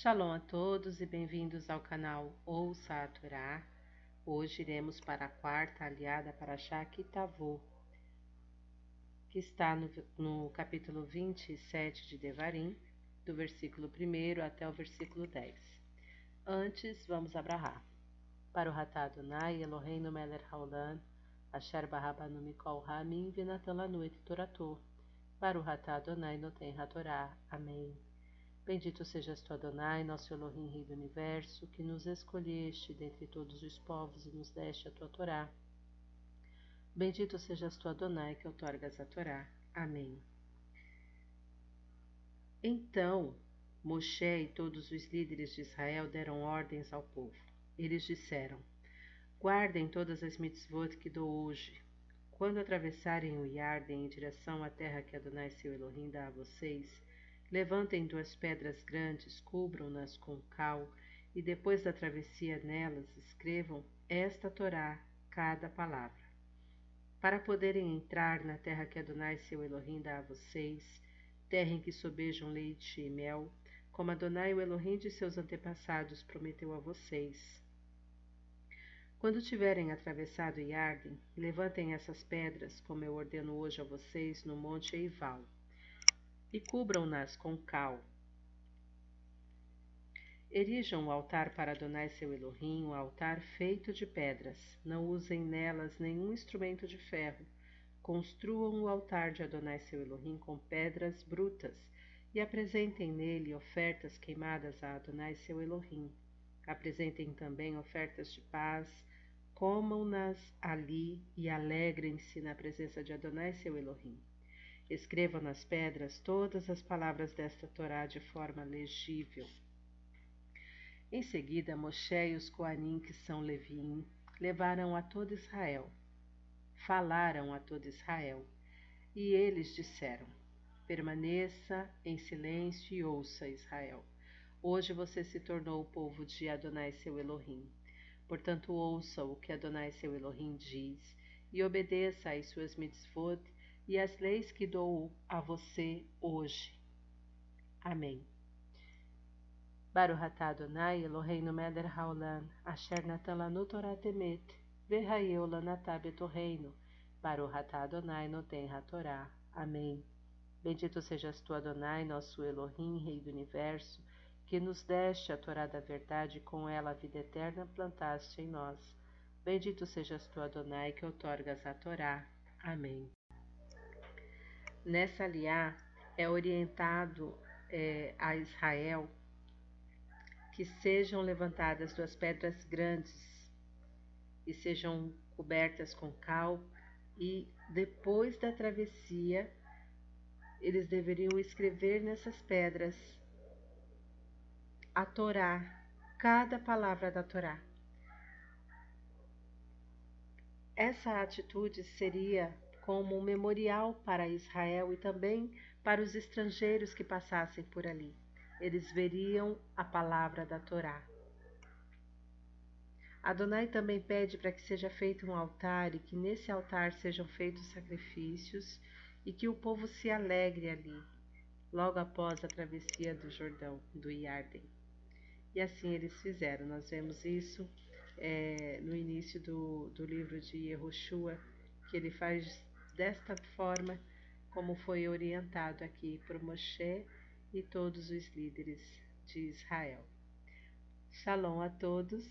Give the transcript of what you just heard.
Shalom a todos e bem-vindos ao canal Ouça a Torá. Hoje iremos para a quarta aliada para Shakitavu, que está no, no capítulo 27 de Devarim, do versículo 1 até o versículo 10. Antes, vamos abrahar. Para o Ratado Nai, Eloheinu Meler Haolam, Asher Barabanu Mikol Ramin, Vinatan Lanuet Torator. Para o Ratado Nai, Noten Hatorá. Amém. Bendito sejas tu, Adonai, nosso Elohim, Rei do Universo, que nos escolheste dentre todos os povos e nos deste a tua Torá. Bendito sejas tu, Adonai, que outorgas a Torá. Amém. Então, Moshe e todos os líderes de Israel deram ordens ao povo. Eles disseram: Guardem todas as mitzvot que dou hoje. Quando atravessarem o Yarden em direção à terra que Adonai, seu Elohim, dá a vocês, Levantem duas pedras grandes, cubram-nas com cal, e depois da travessia nelas escrevam esta Torá, cada palavra. Para poderem entrar na terra que Adonai seu Elohim dá a vocês, terra em que sobejam leite e mel, como Adonai o Elohim de seus antepassados prometeu a vocês. Quando tiverem atravessado Yarden, levantem essas pedras, como eu ordeno hoje a vocês, no monte Eival e cubram-nas com cal. Erijam o altar para Adonai seu Elohim, um altar feito de pedras. Não usem nelas nenhum instrumento de ferro. Construam o altar de Adonai seu Elohim com pedras brutas e apresentem nele ofertas queimadas a Adonai seu Elohim. Apresentem também ofertas de paz, comam-nas ali e alegrem-se na presença de Adonai seu Elohim. Escrevam nas pedras todas as palavras desta Torá de forma legível. Em seguida, Moshe e os Coanim, que são Levim, levaram a todo Israel. Falaram a todo Israel. E eles disseram: Permaneça em silêncio e ouça, Israel. Hoje você se tornou o povo de Adonai seu Elohim. Portanto, ouça o que Adonai seu Elohim diz e obedeça às suas mitzvot e as leis que dou a você hoje. Amém. Baruch atah Adonai Eloheinu melech haolam, asher natan lanu Torah temet, v'hayeu lanatah betorreino, Baruch atah Adonai noten hatorá. Amém. Bendito sejas tu, Adonai, nosso Elohim, Rei do Universo, que nos deste a Torá da verdade e com ela a vida eterna plantaste em nós. Bendito sejas tu, Adonai, que outorgas a Torá. Amém. Nessa aliá é orientado é, a Israel que sejam levantadas duas pedras grandes e sejam cobertas com cal e depois da travessia eles deveriam escrever nessas pedras a Torá, cada palavra da Torá. Essa atitude seria como um memorial para Israel e também para os estrangeiros que passassem por ali. Eles veriam a palavra da Torá. Adonai também pede para que seja feito um altar e que nesse altar sejam feitos sacrifícios e que o povo se alegre ali, logo após a travessia do Jordão, do Iarden. E assim eles fizeram. Nós vemos isso é, no início do, do livro de Yehoshua, que ele faz desta forma como foi orientado aqui por Moshe e todos os líderes de Israel. Shalom a todos.